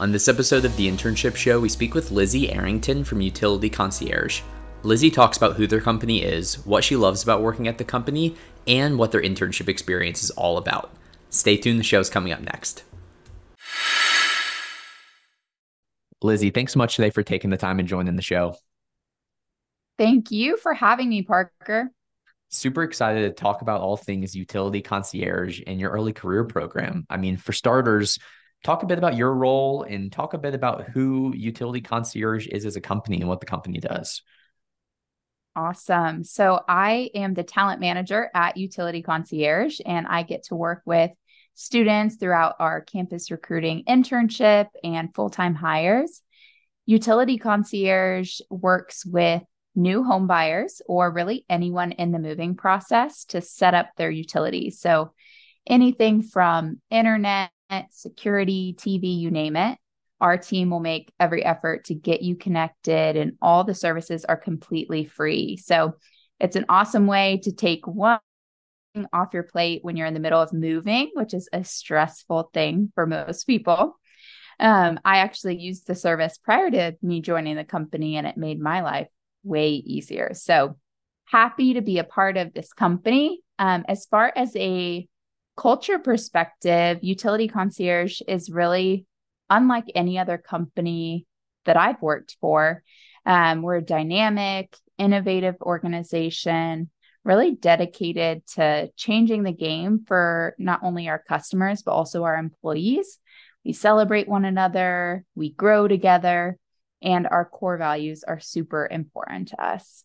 On this episode of the Internship Show, we speak with Lizzie Arrington from Utility Concierge. Lizzie talks about who their company is, what she loves about working at the company, and what their internship experience is all about. Stay tuned, the show's coming up next. Lizzie, thanks so much today for taking the time and joining the show. Thank you for having me, Parker. Super excited to talk about all things utility concierge and your early career program. I mean, for starters, talk a bit about your role and talk a bit about who utility concierge is as a company and what the company does. Awesome. So I am the talent manager at Utility Concierge, and I get to work with students throughout our campus recruiting internship and full time hires. Utility Concierge works with new home buyers or really anyone in the moving process to set up their utilities. So anything from internet, security, TV, you name it our team will make every effort to get you connected, and all the services are completely free. So it's an awesome way to take one thing off your plate when you're in the middle of moving, which is a stressful thing for most people. Um, I actually used the service prior to me joining the company, and it made my life way easier. So happy to be a part of this company. Um, as far as a culture perspective, Utility Concierge is really unlike any other company that I've worked for. Um, we're a dynamic, innovative organization, really dedicated to changing the game for not only our customers, but also our employees. We celebrate one another, we grow together, and our core values are super important to us.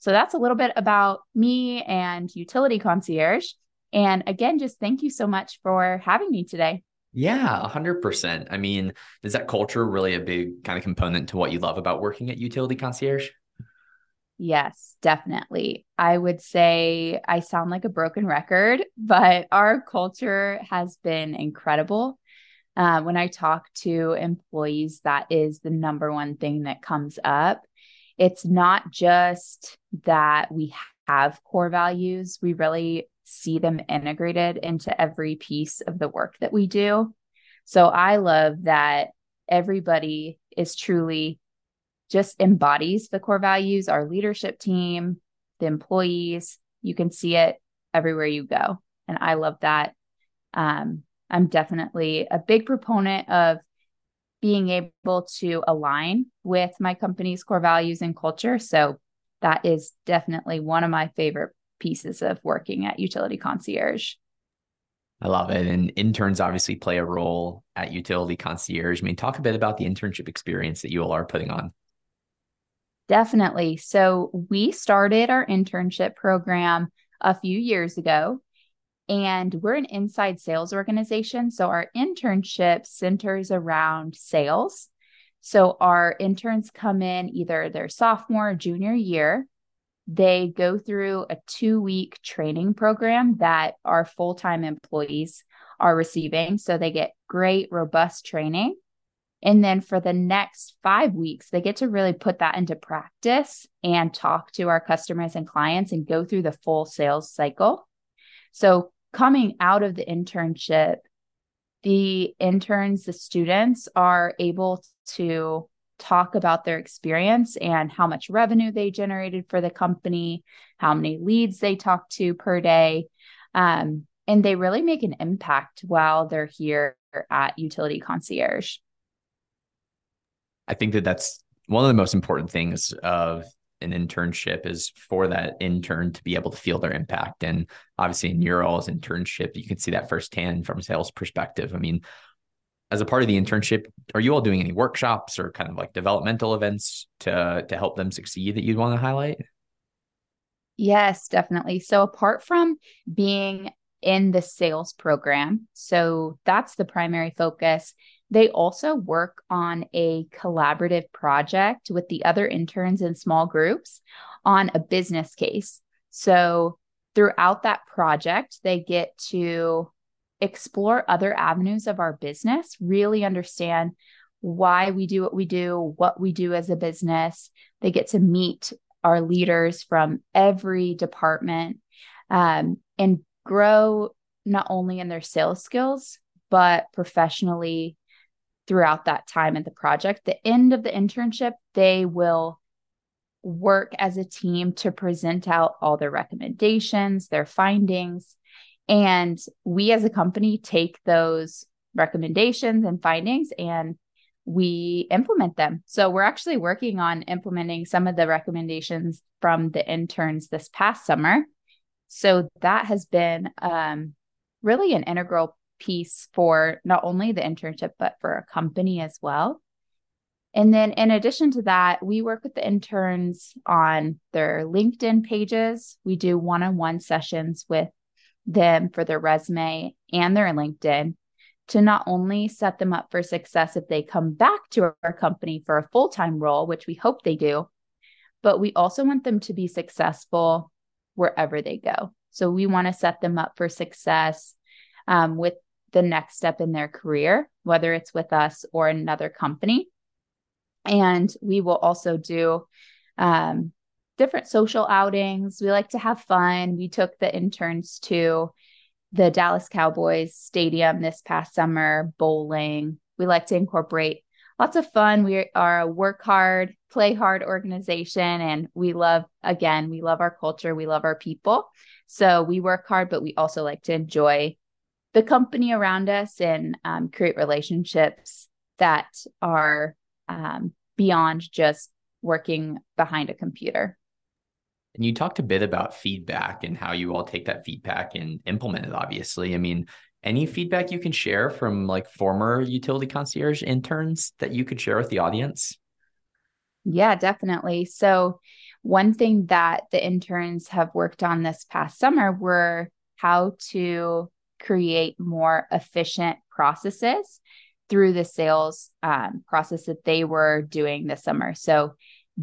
So that's a little bit about me and Utility Concierge. And again, just thank you so much for having me today. Yeah, 100%. I mean, is that culture really a big kind of component to what you love about working at Utility Concierge? Yes, definitely. I would say I sound like a broken record, but our culture has been incredible. Uh, when I talk to employees, that is the number one thing that comes up. It's not just that we have core values, we really see them integrated into every piece of the work that we do. So I love that everybody is truly just embodies the core values, our leadership team, the employees. You can see it everywhere you go. And I love that. Um, I'm definitely a big proponent of being able to align with my company's core values and culture. So that is definitely one of my favorite pieces of working at Utility Concierge. I love it. And interns obviously play a role at Utility Concierge. I mean, talk a bit about the internship experience that you all are putting on. Definitely. So, we started our internship program a few years ago, and we're an inside sales organization. So, our internship centers around sales. So, our interns come in either their sophomore or junior year they go through a two week training program that our full time employees are receiving. So they get great, robust training. And then for the next five weeks, they get to really put that into practice and talk to our customers and clients and go through the full sales cycle. So, coming out of the internship, the interns, the students are able to talk about their experience and how much revenue they generated for the company, how many leads they talked to per day. Um, and they really make an impact while they're here at Utility Concierge. I think that that's one of the most important things of an internship is for that intern to be able to feel their impact. And obviously, in your all's internship, you can see that firsthand from a sales perspective. I mean, as a part of the internship, are you all doing any workshops or kind of like developmental events to to help them succeed that you'd want to highlight? Yes, definitely. So apart from being in the sales program, so that's the primary focus. They also work on a collaborative project with the other interns in small groups on a business case. So throughout that project, they get to explore other avenues of our business, really understand why we do what we do, what we do as a business. They get to meet our leaders from every department um, and grow not only in their sales skills, but professionally throughout that time at the project. The end of the internship, they will work as a team to present out all their recommendations, their findings. And we as a company take those recommendations and findings and we implement them. So we're actually working on implementing some of the recommendations from the interns this past summer. So that has been um, really an integral piece for not only the internship, but for a company as well. And then, in addition to that, we work with the interns on their LinkedIn pages. We do one on one sessions with them for their resume and their LinkedIn to not only set them up for success if they come back to our company for a full time role, which we hope they do, but we also want them to be successful wherever they go. So we want to set them up for success um, with the next step in their career, whether it's with us or another company. And we will also do um, different social outings. We like to have fun. We took the interns to the Dallas Cowboys stadium this past summer, bowling. We like to incorporate lots of fun. We are a work hard, play hard organization, and we love, again, we love our culture, we love our people. So we work hard, but we also like to enjoy the company around us and um, create relationships that are um, beyond just working behind a computer. And you talked a bit about feedback and how you all take that feedback and implement it, obviously. I mean, any feedback you can share from like former utility concierge interns that you could share with the audience? Yeah, definitely. So, one thing that the interns have worked on this past summer were how to create more efficient processes through the sales um, process that they were doing this summer. So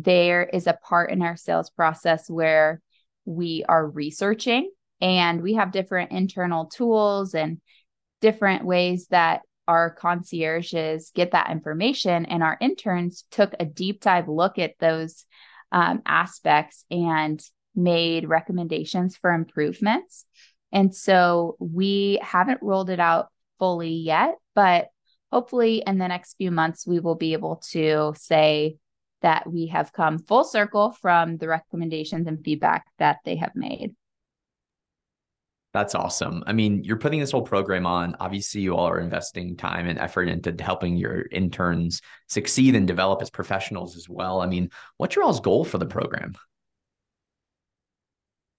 there is a part in our sales process where we are researching and we have different internal tools and different ways that our concierges get that information. And our interns took a deep dive look at those um, aspects and made recommendations for improvements. And so we haven't rolled it out fully yet, but hopefully in the next few months, we will be able to say that we have come full circle from the recommendations and feedback that they have made. That's awesome. I mean, you're putting this whole program on. Obviously, you all are investing time and effort into helping your interns succeed and develop as professionals as well. I mean, what's your all's goal for the program?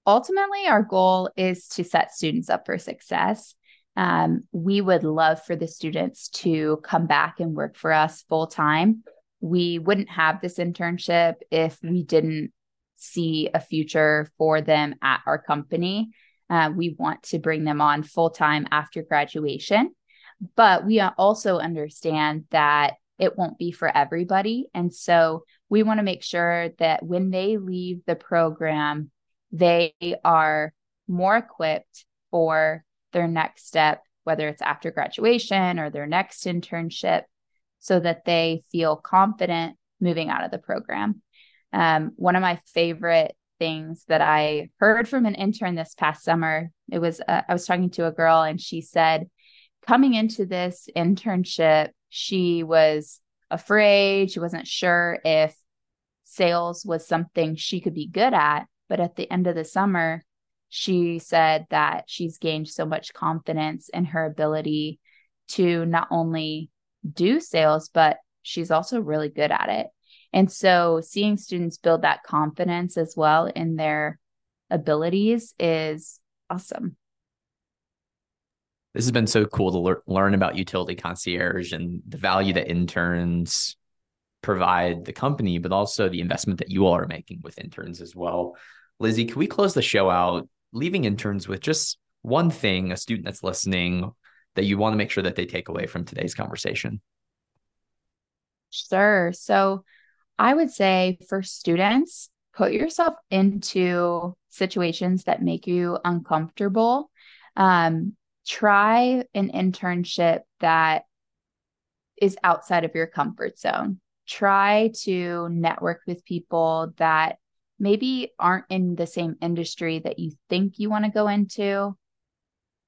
ultimately, our goal is to set students up for success. Um, we would love for the students to come back and work for us full time. We wouldn't have this internship if we didn't see a future for them at our company. Uh, we want to bring them on full time after graduation, but we also understand that it won't be for everybody. And so we want to make sure that when they leave the program, they are more equipped for their next step, whether it's after graduation or their next internship, so that they feel confident moving out of the program. Um, one of my favorite things that I heard from an intern this past summer, it was uh, I was talking to a girl and she said, coming into this internship, she was afraid, she wasn't sure if sales was something she could be good at. But at the end of the summer, she said that she's gained so much confidence in her ability to not only do sales, but she's also really good at it. And so seeing students build that confidence as well in their abilities is awesome. This has been so cool to le- learn about utility concierge and the value that interns provide the company, but also the investment that you all are making with interns as well. Lizzie, can we close the show out, leaving interns with just one thing, a student that's listening, that you want to make sure that they take away from today's conversation? Sure. So I would say for students, put yourself into situations that make you uncomfortable. Um, try an internship that is outside of your comfort zone. Try to network with people that maybe aren't in the same industry that you think you want to go into.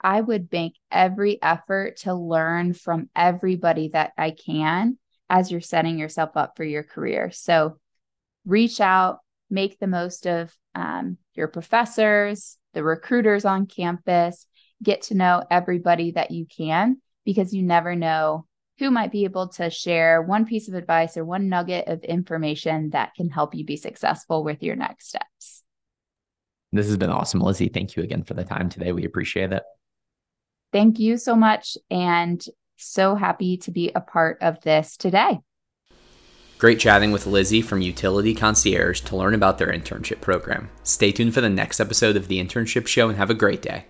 I would make every effort to learn from everybody that I can as you're setting yourself up for your career. So reach out, make the most of um, your professors, the recruiters on campus, get to know everybody that you can because you never know who might be able to share one piece of advice or one nugget of information that can help you be successful with your next steps. This has been awesome, Lizzie. Thank you again for the time today. We appreciate it. Thank you so much. And so happy to be a part of this today. Great chatting with Lizzie from Utility Concierge to learn about their internship program. Stay tuned for the next episode of the Internship Show and have a great day.